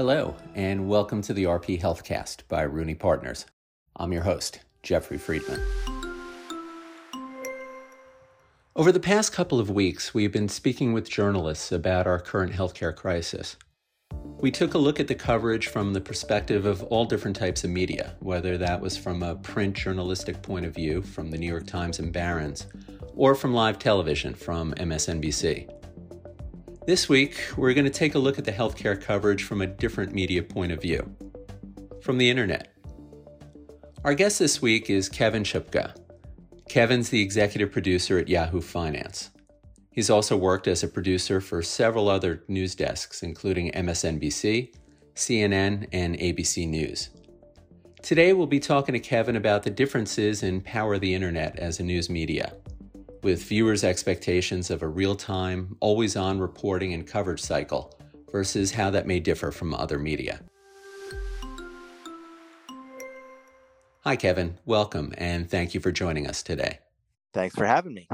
Hello, and welcome to the RP Healthcast by Rooney Partners. I'm your host, Jeffrey Friedman. Over the past couple of weeks, we've been speaking with journalists about our current healthcare crisis. We took a look at the coverage from the perspective of all different types of media, whether that was from a print journalistic point of view from the New York Times and Barron's, or from live television from MSNBC. This week, we're going to take a look at the healthcare coverage from a different media point of view from the internet. Our guest this week is Kevin Chupka. Kevin's the executive producer at Yahoo Finance. He's also worked as a producer for several other news desks, including MSNBC, CNN, and ABC News. Today, we'll be talking to Kevin about the differences in power of the internet as a news media, with viewers' expectations of a real time, always on reporting and coverage cycle versus how that may differ from other media. Hi, Kevin. Welcome, and thank you for joining us today. Thanks for having me.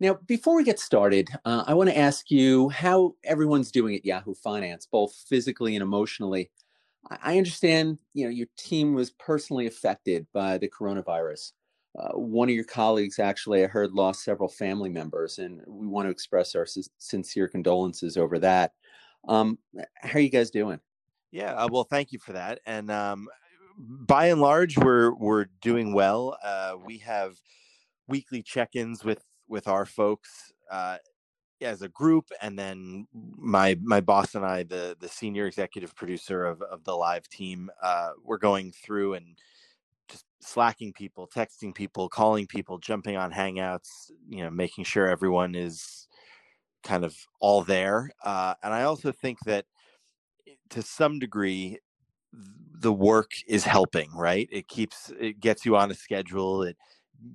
Now, before we get started, uh, I want to ask you how everyone's doing at Yahoo Finance, both physically and emotionally. I understand, you know, your team was personally affected by the coronavirus. Uh, one of your colleagues, actually, I heard, lost several family members, and we want to express our sincere condolences over that. Um, how are you guys doing? Yeah, uh, well, thank you for that. And um, by and large, we're we're doing well. Uh, we have weekly check-ins with with our folks uh, as a group, and then my my boss and I, the the senior executive producer of of the live team, uh, we're going through and slacking people, texting people, calling people, jumping on Hangouts, you know, making sure everyone is kind of all there. Uh, and I also think that eh, to some degree the work is helping, right? It keeps it gets you on a schedule. It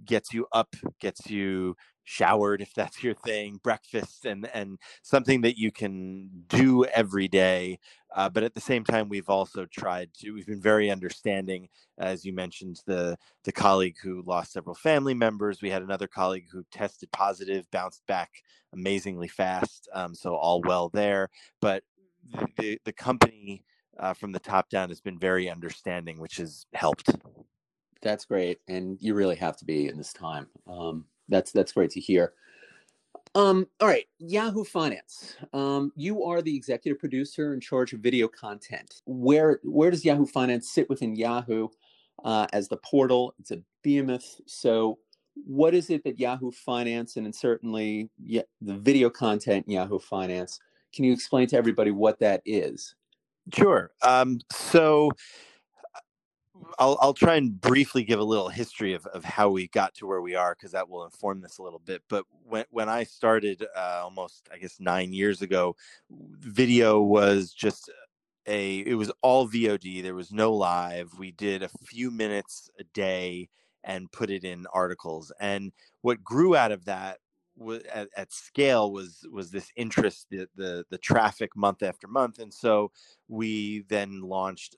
gets you up, gets you showered if that's your thing, breakfast, and and something that you can do every day. Uh, but at the same time, we've also tried to. We've been very understanding, as you mentioned, the the colleague who lost several family members. We had another colleague who tested positive, bounced back amazingly fast. Um, so all well there. But the the, company uh, from the top down has been very understanding, which has helped. That's great, and you really have to be in this time. Um, that's that's great to hear. Um, all right, Yahoo Finance. Um, you are the executive producer in charge of video content. Where where does Yahoo Finance sit within Yahoo uh, as the portal? It's a behemoth. So, what is it that Yahoo Finance and, and certainly yeah, the video content Yahoo Finance? Can you explain to everybody what that is? Sure. Um, so I'll I'll try and briefly give a little history of, of how we got to where we are because that will inform this a little bit. But when when I started uh, almost I guess nine years ago, video was just a it was all VOD. There was no live. We did a few minutes a day and put it in articles. And what grew out of that at, at, scale was was this interest the, the the traffic month after month and so we then launched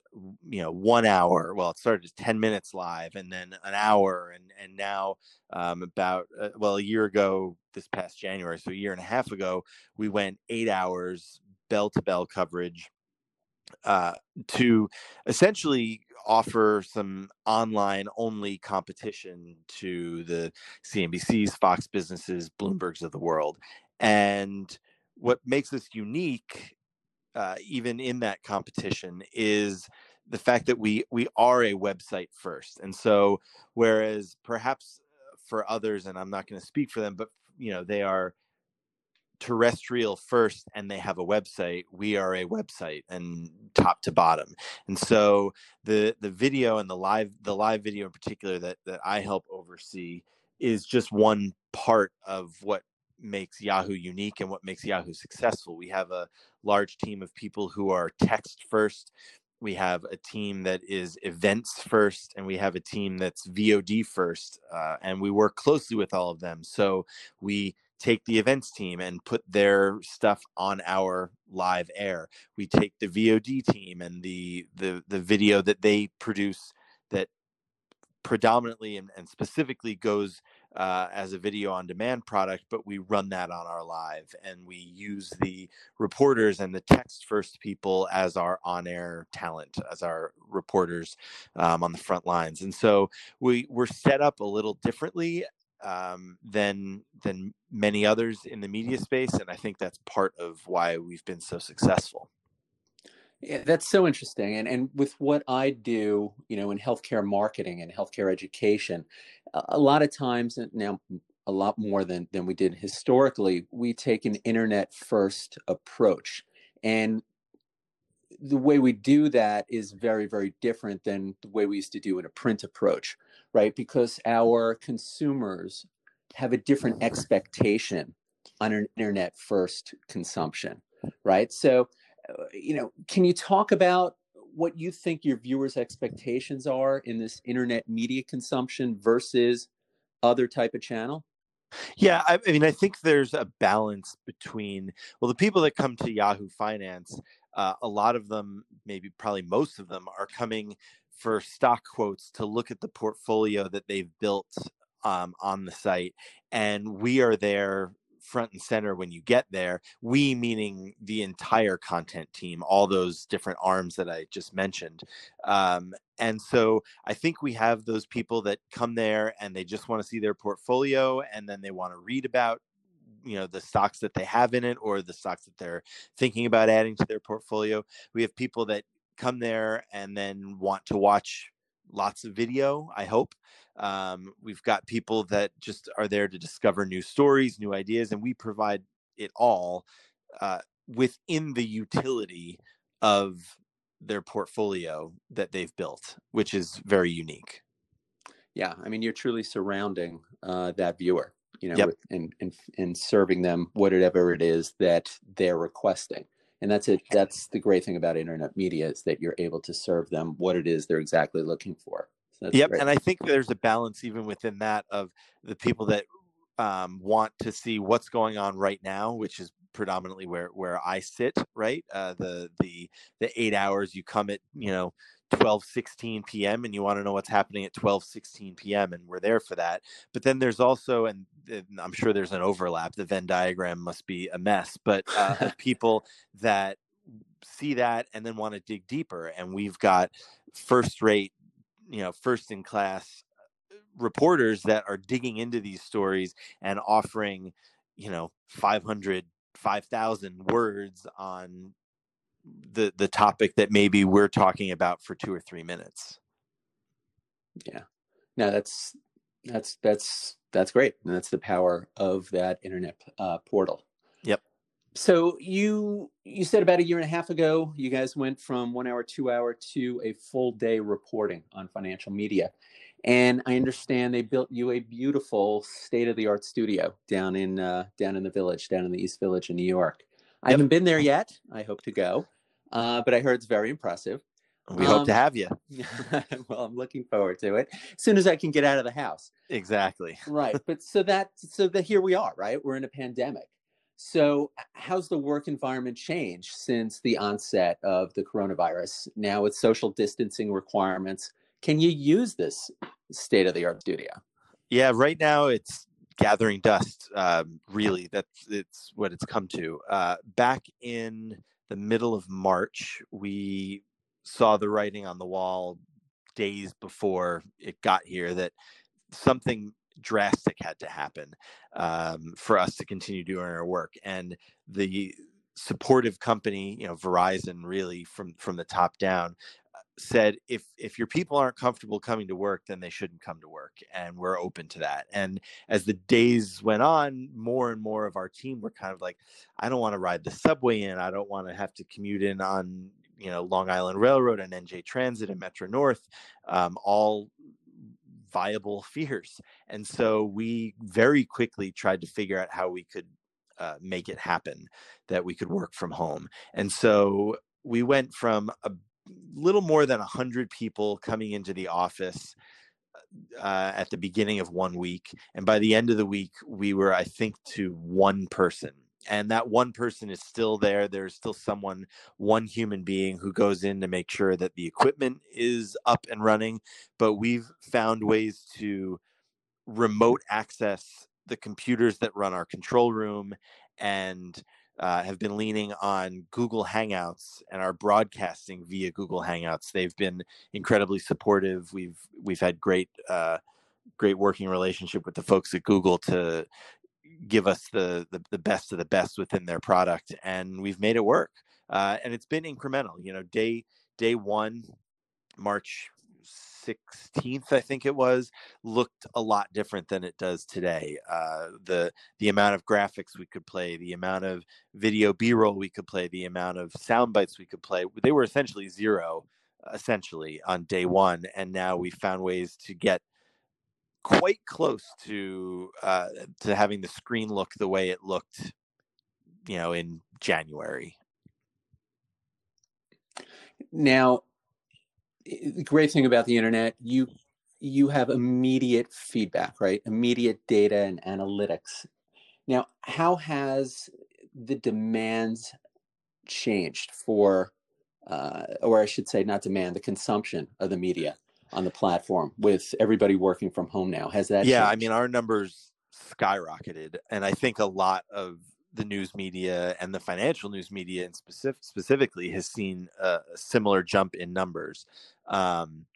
you know one hour well it started as 10 minutes live and then an hour and and now um, about uh, well a year ago this past january so a year and a half ago we went eight hours bell to bell coverage uh, to essentially offer some online only competition to the CNBC's, Fox businesses, Bloomberg's of the world. And what makes us unique, uh, even in that competition, is the fact that we we are a website first. And so, whereas perhaps for others, and I'm not going to speak for them, but you know they are terrestrial first and they have a website we are a website and top to bottom. And so the the video and the live the live video in particular that that i help oversee is just one part of what makes yahoo unique and what makes yahoo successful. We have a large team of people who are text first. We have a team that is events first and we have a team that's vod first uh, and we work closely with all of them. So we take the events team and put their stuff on our live air. We take the VOD team and the the the video that they produce that predominantly and, and specifically goes uh, as a video on demand product, but we run that on our live and we use the reporters and the text first people as our on air talent, as our reporters um, on the front lines. And so we, we're set up a little differently um, than than many others in the media space, and I think that's part of why we've been so successful. Yeah, that's so interesting. And and with what I do, you know, in healthcare marketing and healthcare education, a lot of times now a lot more than than we did historically, we take an internet first approach. And the way we do that is very very different than the way we used to do in a print approach, right? Because our consumers have a different expectation on an internet first consumption, right? So uh, you know, can you talk about what you think your viewers' expectations are in this internet media consumption versus other type of channel? Yeah, I, I mean, I think there's a balance between well, the people that come to Yahoo Finance, uh, a lot of them, maybe probably most of them, are coming for stock quotes to look at the portfolio that they've built um, on the site, and we are there front and center when you get there. We meaning the entire content team, all those different arms that I just mentioned. Um, and so I think we have those people that come there and they just want to see their portfolio and then they want to read about you know the stocks that they have in it or the stocks that they're thinking about adding to their portfolio. We have people that come there and then want to watch lots of video i hope. Um, we've got people that just are there to discover new stories, new ideas, and we provide it all uh, within the utility of their portfolio that they've built, which is very unique. Yeah, I mean, you're truly surrounding uh, that viewer, you know, yep. and, and and serving them whatever it is that they're requesting. And that's it. That's the great thing about internet media is that you're able to serve them what it is they're exactly looking for. So yep, great. and I think there's a balance even within that of the people that um, want to see what's going on right now, which is predominantly where where I sit. Right, uh, the the the eight hours you come at you know 12 16 p.m and you want to know what's happening at 12 16 p.m and we're there for that. But then there's also and, i'm sure there's an overlap the venn diagram must be a mess but uh, people that see that and then want to dig deeper and we've got first rate you know first in class uh, reporters that are digging into these stories and offering you know 500 5000 words on the the topic that maybe we're talking about for 2 or 3 minutes. Yeah. No that's that's that's that's great and that's the power of that internet uh, portal. Yep. So you you said about a year and a half ago you guys went from one hour two hour to a full day reporting on financial media. And i understand they built you a beautiful state of the art studio down in uh, down in the village down in the east village in new york. I haven't been there yet. I hope to go uh, but i heard it's very impressive we um, hope to um, have you well i'm looking forward to it as soon as i can get out of the house exactly right but so that so that here we are right we're in a pandemic so, how's the work environment changed since the onset of the coronavirus? Now, with social distancing requirements, can you use this state of the art studio? Yeah, right now it's gathering dust. Um, really, that's it's what it's come to. Uh, back in the middle of March, we saw the writing on the wall days before it got here that something drastic had to happen um, for us to continue doing our work. And the supportive company, you know, Verizon, really from from the top down, said if if your people aren't comfortable coming to work, then they shouldn't come to work, and we're open to that. And as the days went on, more and more of our team were kind of like, I don't want to ride the subway in. I don't want to have to commute in on you know Long Island Railroad and NJ Transit and Metro North, um, all viable fears. And so we very quickly tried to figure out how we could uh, make it happen, that we could work from home. And so we went from a little more than 100 people coming into the office uh, at the beginning of one week. And by the end of the week, we were, I think, to one person and that one person is still there there's still someone one human being who goes in to make sure that the equipment is up and running but we've found ways to remote access the computers that run our control room and uh, have been leaning on Google Hangouts and are broadcasting via Google Hangouts. They've been incredibly supportive. We've we've had great uh, great working relationship with the folks at Google to give us the, the, the best of the best within their product, and we've made it work. Uh, and it's been incremental. You know, day day one, March 16th, I think it was, looked a lot different than it does today. Uh, the the amount of graphics we could play, the amount of video B-roll we could play, the amount of sound bites we could play, they were essentially zero, essentially on day one, and now we found ways to get quite close to uh, to having the screen look the way it looked, you know, in January. Now, the great thing about the internet, you you have immediate feedback, right? Immediate data and analytics. Now, how has the demands changed for, uh, or I should say, not demand, the consumption of the media on the platform with everybody working from home now? Has that? Yeah, changed? I mean, our numbers skyrocketed, and I think a lot of the news media and the financial news media, and specific, specifically, has seen a, similar jump in numbers. Um,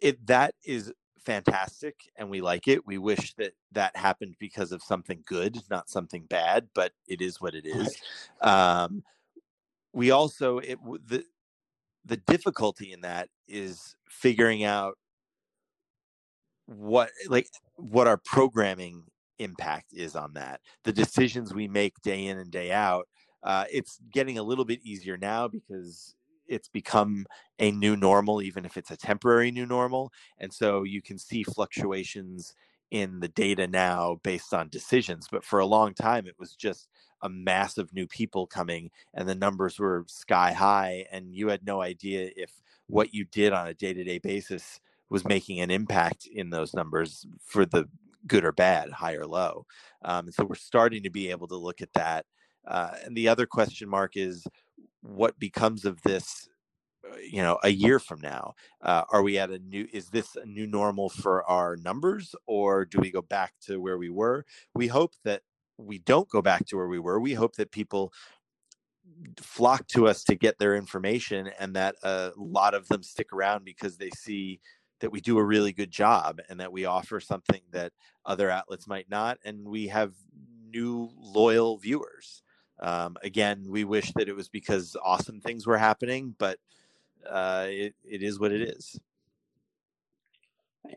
it that is fantastic, and we like it. We wish that that happened because of something good, not something bad, but it is what it is. Um, we also it the the difficulty in that is figuring out what like what our programming impact is on that. The decisions we make day in and day out, uh, it's getting a little bit easier now because it's become a new normal, even if it's a temporary new normal. And so you can see fluctuations in the data now based on decisions. But for a long time, it was just a mass of new people coming and the numbers were sky high. And you had no idea if what you did on a day to day basis was making an impact in those numbers for the good or bad, high or low. Um, so we're starting to be able to look at that. Uh, and the other question mark is what becomes of this uh, you know a year from now uh, are we at a new is this a new normal for our numbers or do we go back to where we were we hope that we don't go back to where we were we hope that people flock to us to get their information and that a lot of them stick around because they see that we do a really good job and that we offer something that other outlets might not and we have new loyal viewers. Um, again we wish that it was because awesome things were happening but uh, it, it is what it is.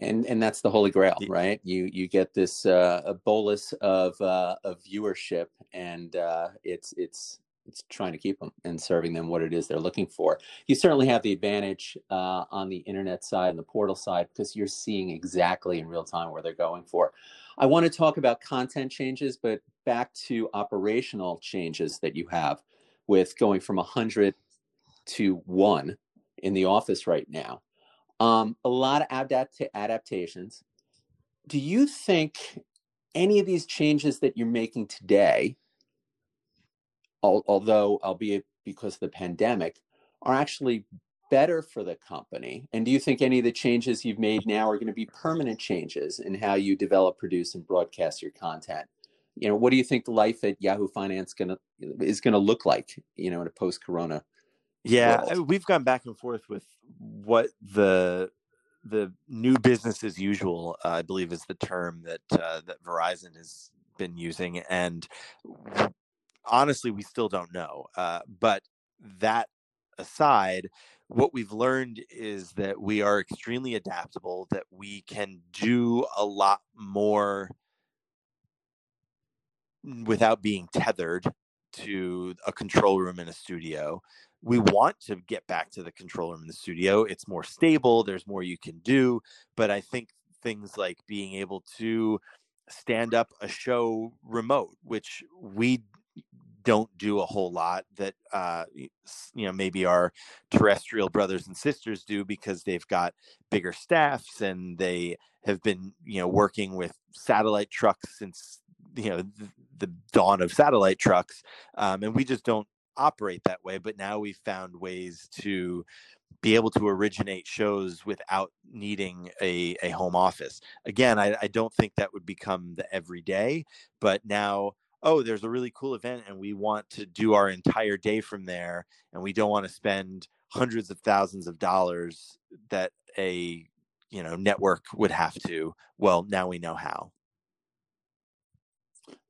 And and that's the holy grail right? You you get this uh, a bolus of uh, of viewership and uh, it's it's it's trying to keep them and serving them what it is they're looking for. You certainly have the advantage uh, on the internet side and the portal side because you're seeing exactly in real time where they're going for. I want to talk about content changes, but back to operational changes that you have with going from 100 to one in the office right now. Um, a lot of adapt- adaptations. Do you think any of these changes that you're making today although albeit because of the pandemic, are actually better for the company? And do you think any of the changes you've made now are going to be permanent changes in how you develop, produce, and broadcast your content? You know, what do you think life at Yahoo Finance gonna is going to look like? You know, in a post-corona. Yeah, world? we've gone back and forth with what the the new business as usual, uh, I believe, is the term that uh, that Verizon has been using, and honestly, we still don't know. Uh, but that aside, what we've learned is that we are extremely adaptable, that we can do a lot more without being tethered to a control room in a studio. We want to get back to the control room in the studio. It's more stable, there's more you can do. But I think things like being able to stand up a show remote, which we don't do a whole lot that uh, you know maybe our terrestrial brothers and sisters do because they've got bigger staffs and they have been you know working with satellite trucks since you know the, dawn of satellite trucks um, and we just don't operate that way but now we've found ways to be able to originate shows without needing a, a home office. Again, I, I don't think that would become the everyday, but now, oh, there's a really cool event and we want to do our entire day from there and we don't want to spend hundreds of thousands of dollars that a you know network would have to. Well, now we know how.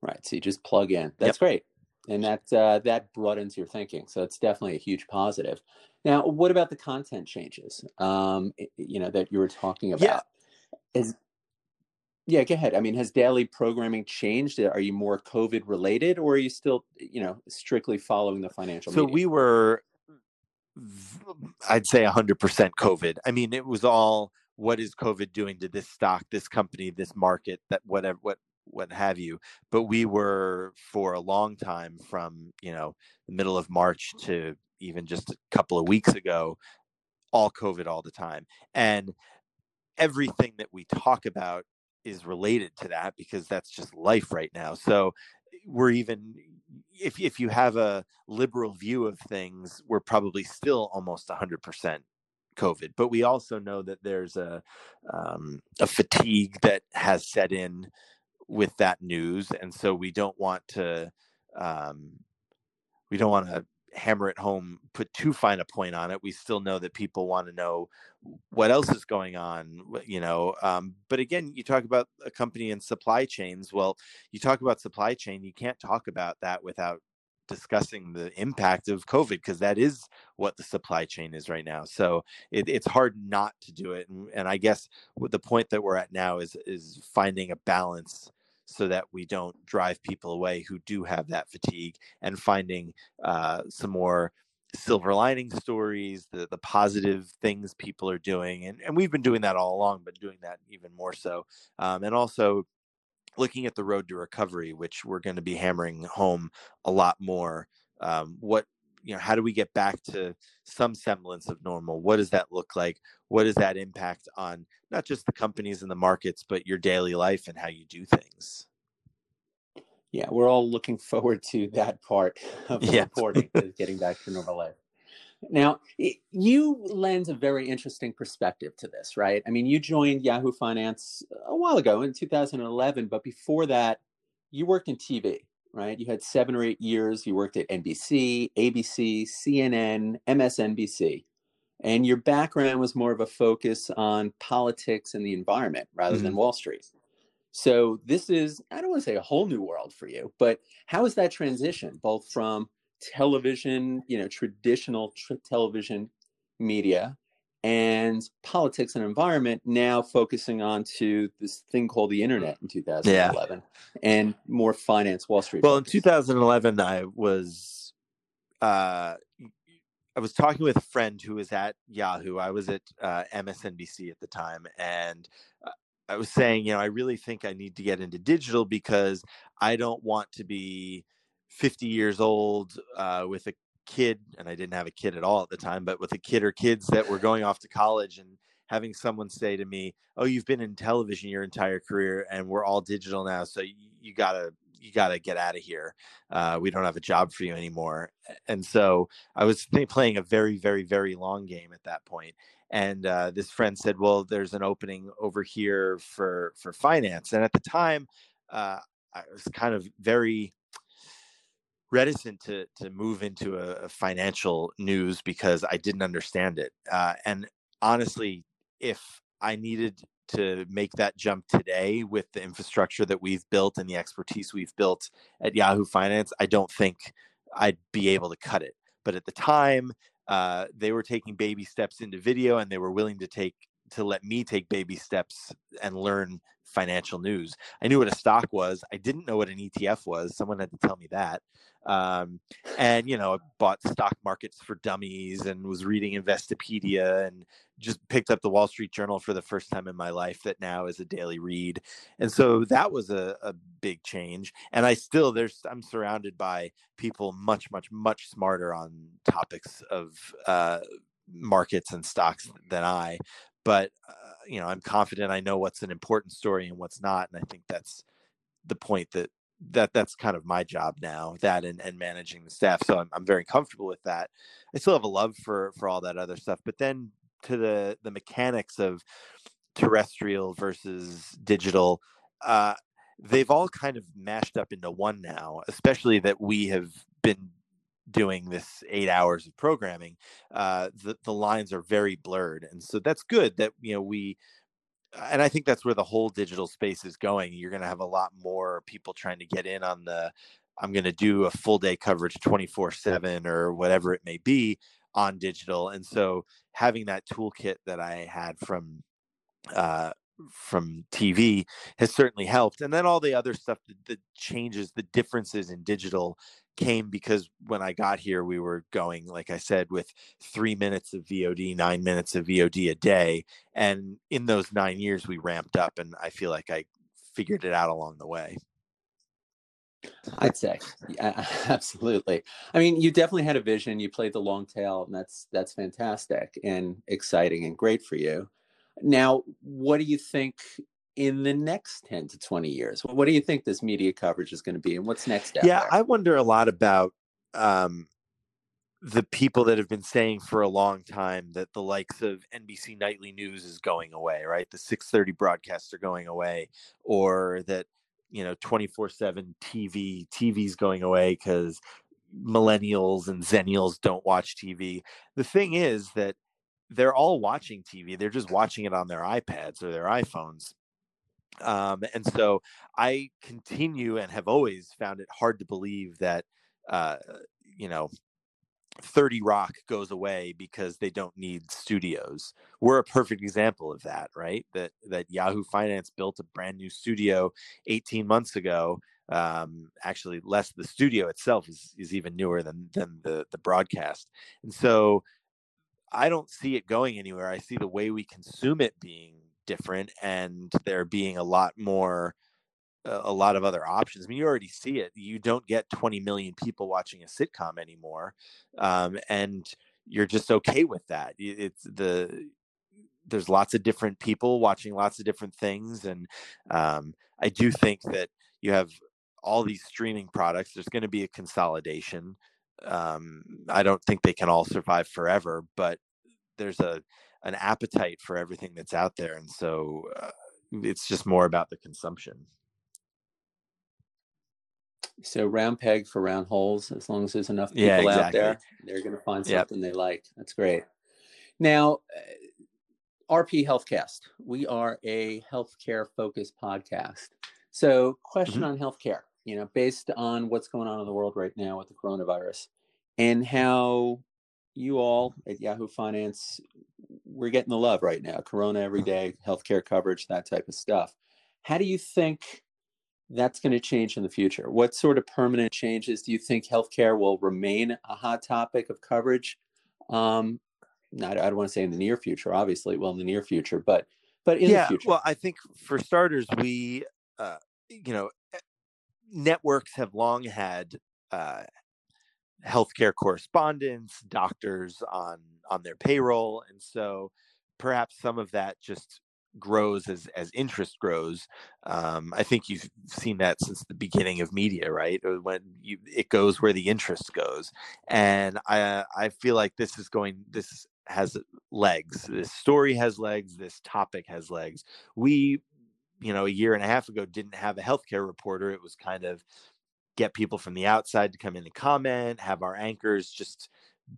Right. So you just plug in. That's yep. great. And that uh, that broadens your thinking. So it's definitely a huge positive. Now, what about the content changes? Um, you know that you were talking about. Yeah. Is yeah, go ahead. I mean, has daily programming changed? Uh, are you more COVID related, or are you still, you know, strictly following the financial? So media? we were, I'd say, hundred percent COVID. I mean, it was all what is COVID doing to this stock, this company, this market, that whatever, what what have you. But we were for a long time, from you know the middle of March to even just a couple of weeks ago, all COVID all the time. And everything that we talk about is related to that because that's just life right now. So we're even if if you have a liberal view of things, we're probably still almost 100% COVID. But we also know that there's a um, a fatigue that has set in with that news, and so we don't want to um, we don't want to hammer it home, put too fine a point on it. We still know that people want to know what else is going on, you know. Um, but again, you talk about a company and supply chains. Well, you talk about supply chain, you can't talk about that without discussing the impact of COVID because that is what the supply chain is right now. So it, it's hard not to do it. And, and I guess the point that we're at now is is finding a balance so that we don't drive people away who do have that fatigue and finding uh, some more silver lining stories the the positive things people are doing and, and we've been doing that all along but doing that even more so um, and also looking at the road to recovery which we're going to be hammering home a lot more um, what you know how do we get back to some semblance of normal? What does that look like? What does that impact on not just the companies and the markets but your daily life and how you do things yeah we're all looking forward to that part of the yeah. reporting getting back to normal life now you lend a very interesting perspective to this right i mean you joined yahoo finance a while ago in 2011 but before that you worked in tv right? You had seven or eight years. You worked at NBC, ABC, CNN, MSNBC. And your background was more of a focus on politics and the environment rather mm-hmm. than Wall Street. So this is, I don't want to say a whole new world for you, but how is that transition both from television, you know, traditional tr- television media and politics and environment now focusing on to this thing called the internet in 2011 yeah. and more finance wall street well focus. in 2011 i was uh i was talking with a friend who was at yahoo i was at uh, msnbc at the time and uh, i was saying you know i really think i need to get into digital because i don't want to be 50 years old uh, with a kid, and I didn't have a kid at all at the time, but with a kid or kids that were going off to college and having someone say to me, "Oh, you've been in television your entire career, and we're all digital now, so you, gotta you gotta get out of here. Uh, we don't have a job for you anymore." And so I was playing a very, very, very long game at that point. And uh, this friend said, "Well, there's an opening over here for for finance." And at the time, uh, I was kind of very reticent to to move into a, a financial news because I didn't understand it. Uh, and honestly, if I needed to make that jump today with the infrastructure that we've built and the expertise we've built at Yahoo Finance, I don't think I'd be able to cut it. But at the time, uh, they were taking baby steps into video, and they were willing to take to let me take baby steps and learn financial news. I knew what a stock was. I didn't know what an ETF was. Someone had to tell me that um, and you know I bought stock markets for dummies and was reading investopedia and just picked up the wall street journal for the first time in my life that now is a daily read and so that was a, a big change and i still there's i'm surrounded by people much much much smarter on topics of uh, markets and stocks than i but uh, you know i'm confident i know what's an important story and what's not and i think that's the point that that that's kind of my job now that and, and managing the staff so I'm, I'm very comfortable with that. I still have a love for for all that other stuff but then to the the mechanics of terrestrial versus digital uh they've all kind of mashed up into one now especially that we have been doing this eight hours of programming uh the, the lines are very blurred and so that's good that you know we and I think that's where the whole digital space is going. You're going to have a lot more people trying to get in on the I'm going to do a full day coverage 24 7 or whatever it may be on digital. And so having that toolkit that I had from, uh, from TV has certainly helped. And then all the other stuff, the, the changes, the differences in digital came because when I got here, we were going, like I said, with three minutes of VOD, nine minutes of VOD a day. And in those nine years, we ramped up, and I feel like I figured it out along the way. I'd say, yeah, absolutely. I mean, you definitely had a vision. You played the long tail, and that's that's fantastic and exciting and great for you. Now, what do you think in the next 10 to 20 years? What do you think this media coverage is going to be and what's next? yeah, there? I wonder a lot about um, the people that have been saying for a long time that the likes of NBC Nightly News is going away, right? The 630 broadcasts are going away, or that, you know, 24 7 TV, TV's going away because millennials and zennials don't watch TV. The thing is that they're all watching TV. They're just watching it on their iPads or their iPhones. Um, and so I continue and have always found it hard to believe that, uh, you know, 30 Rock goes away because they don't need studios. We're a perfect example of that, right? That that Yahoo Finance built a brand new studio 18 months ago. Um, actually, less the studio itself is is even newer than than the the broadcast. And so I don't see it going anywhere. I see the way we consume it being different and there being a lot more a lot of other options. I mean, you already see it. You don't get 20 million people watching a sitcom anymore, um, and you're just okay with that. It's the there's lots of different people watching lots of different things, and um, I do think that you have all these streaming products. There's going to be a consolidation. Um, I don't think they can all survive forever, but there's a an appetite for everything that's out there, and so uh, it's just more about the consumption. So round peg for round holes. As long as there's enough people yeah, exactly. out there, they're going to find something yep. they like. That's great. Now, uh, RP Healthcast. We are a healthcare focused podcast. So, question mm-hmm. on healthcare. You know, based on what's going on in the world right now with the coronavirus, and how you all at Yahoo Finance, we're getting the love right now. Corona every day, healthcare coverage, that type of stuff. How do you think that's going to change in the future? What sort of permanent changes do you think healthcare will remain a hot topic of coverage? Um, not, I don't want to say in the near future, obviously, well, in the near future, but but in yeah, the future. Well, I think for starters, we, uh, you know, networks have long had uh, healthcare correspondents, doctors on on their payroll, and so perhaps some of that just grows as as interest grows. Um, I think you've seen that since the beginning of media, right? Uh, when you it goes where the interest goes, and I I feel like this is going this has legs. This story has legs. This topic has legs. We you know a year and a half ago didn't have a healthcare reporter it was kind of get people from the outside to come in and comment, have our anchors just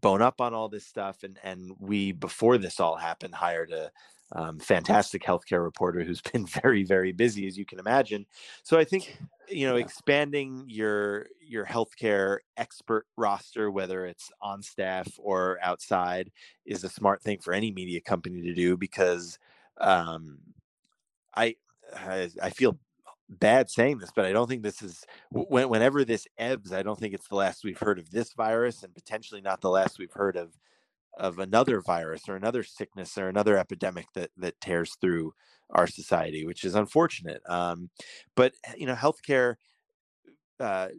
bone up on all this stuff. And and we before this all happened hired a um, fantastic healthcare reporter who's been very very busy as you can imagine. So I think you know expanding your your healthcare expert roster, whether it's on staff or outside, is a smart thing for any media company to do because um, I I, feel bad saying this, but I don't think this is when, whenever this ebbs. I don't think it's the last we've heard of this virus, and potentially not the last we've heard of of another virus or another sickness or another epidemic that that tears through our society, which is unfortunate. Um, but eh, you know, healthcare uh,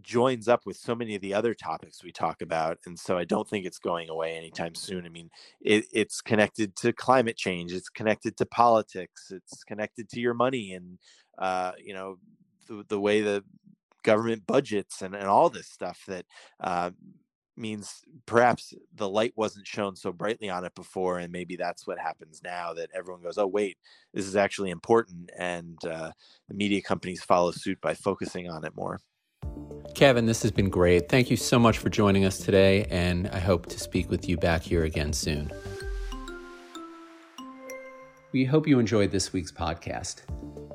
joins up with so many of the other topics we talk about, and so I don't think it's going away anytime soon. I mean, it, it's connected to climate change, it's connected to politics, it's connected to your money and uh, you know, the, the way the government budgets and, and all this stuff that uh, means perhaps the light wasn't shown so brightly on it before and maybe that's what happens now that everyone goes oh wait this is actually important and uh, the media companies follow suit by focusing on it more kevin this has been great. Thank you so much for joining us today and i hope to speak with you back here again soon. We hope you enjoyed this week's podcast.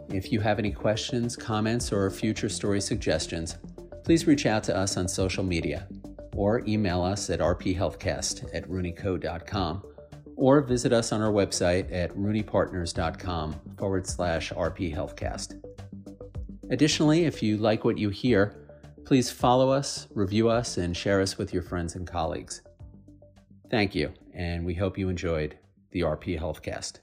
If you have any questions comments or future story suggestions please reach out to us on social media or email us at rphealthcast at rooneyco.com or visit us on our website at rooneypartners.com forward slash rphealthcast. Additionally, if you like what you hear, please follow us, review us, and share us with your friends and colleagues. Thank you, and we hope you enjoyed the RP Healthcast.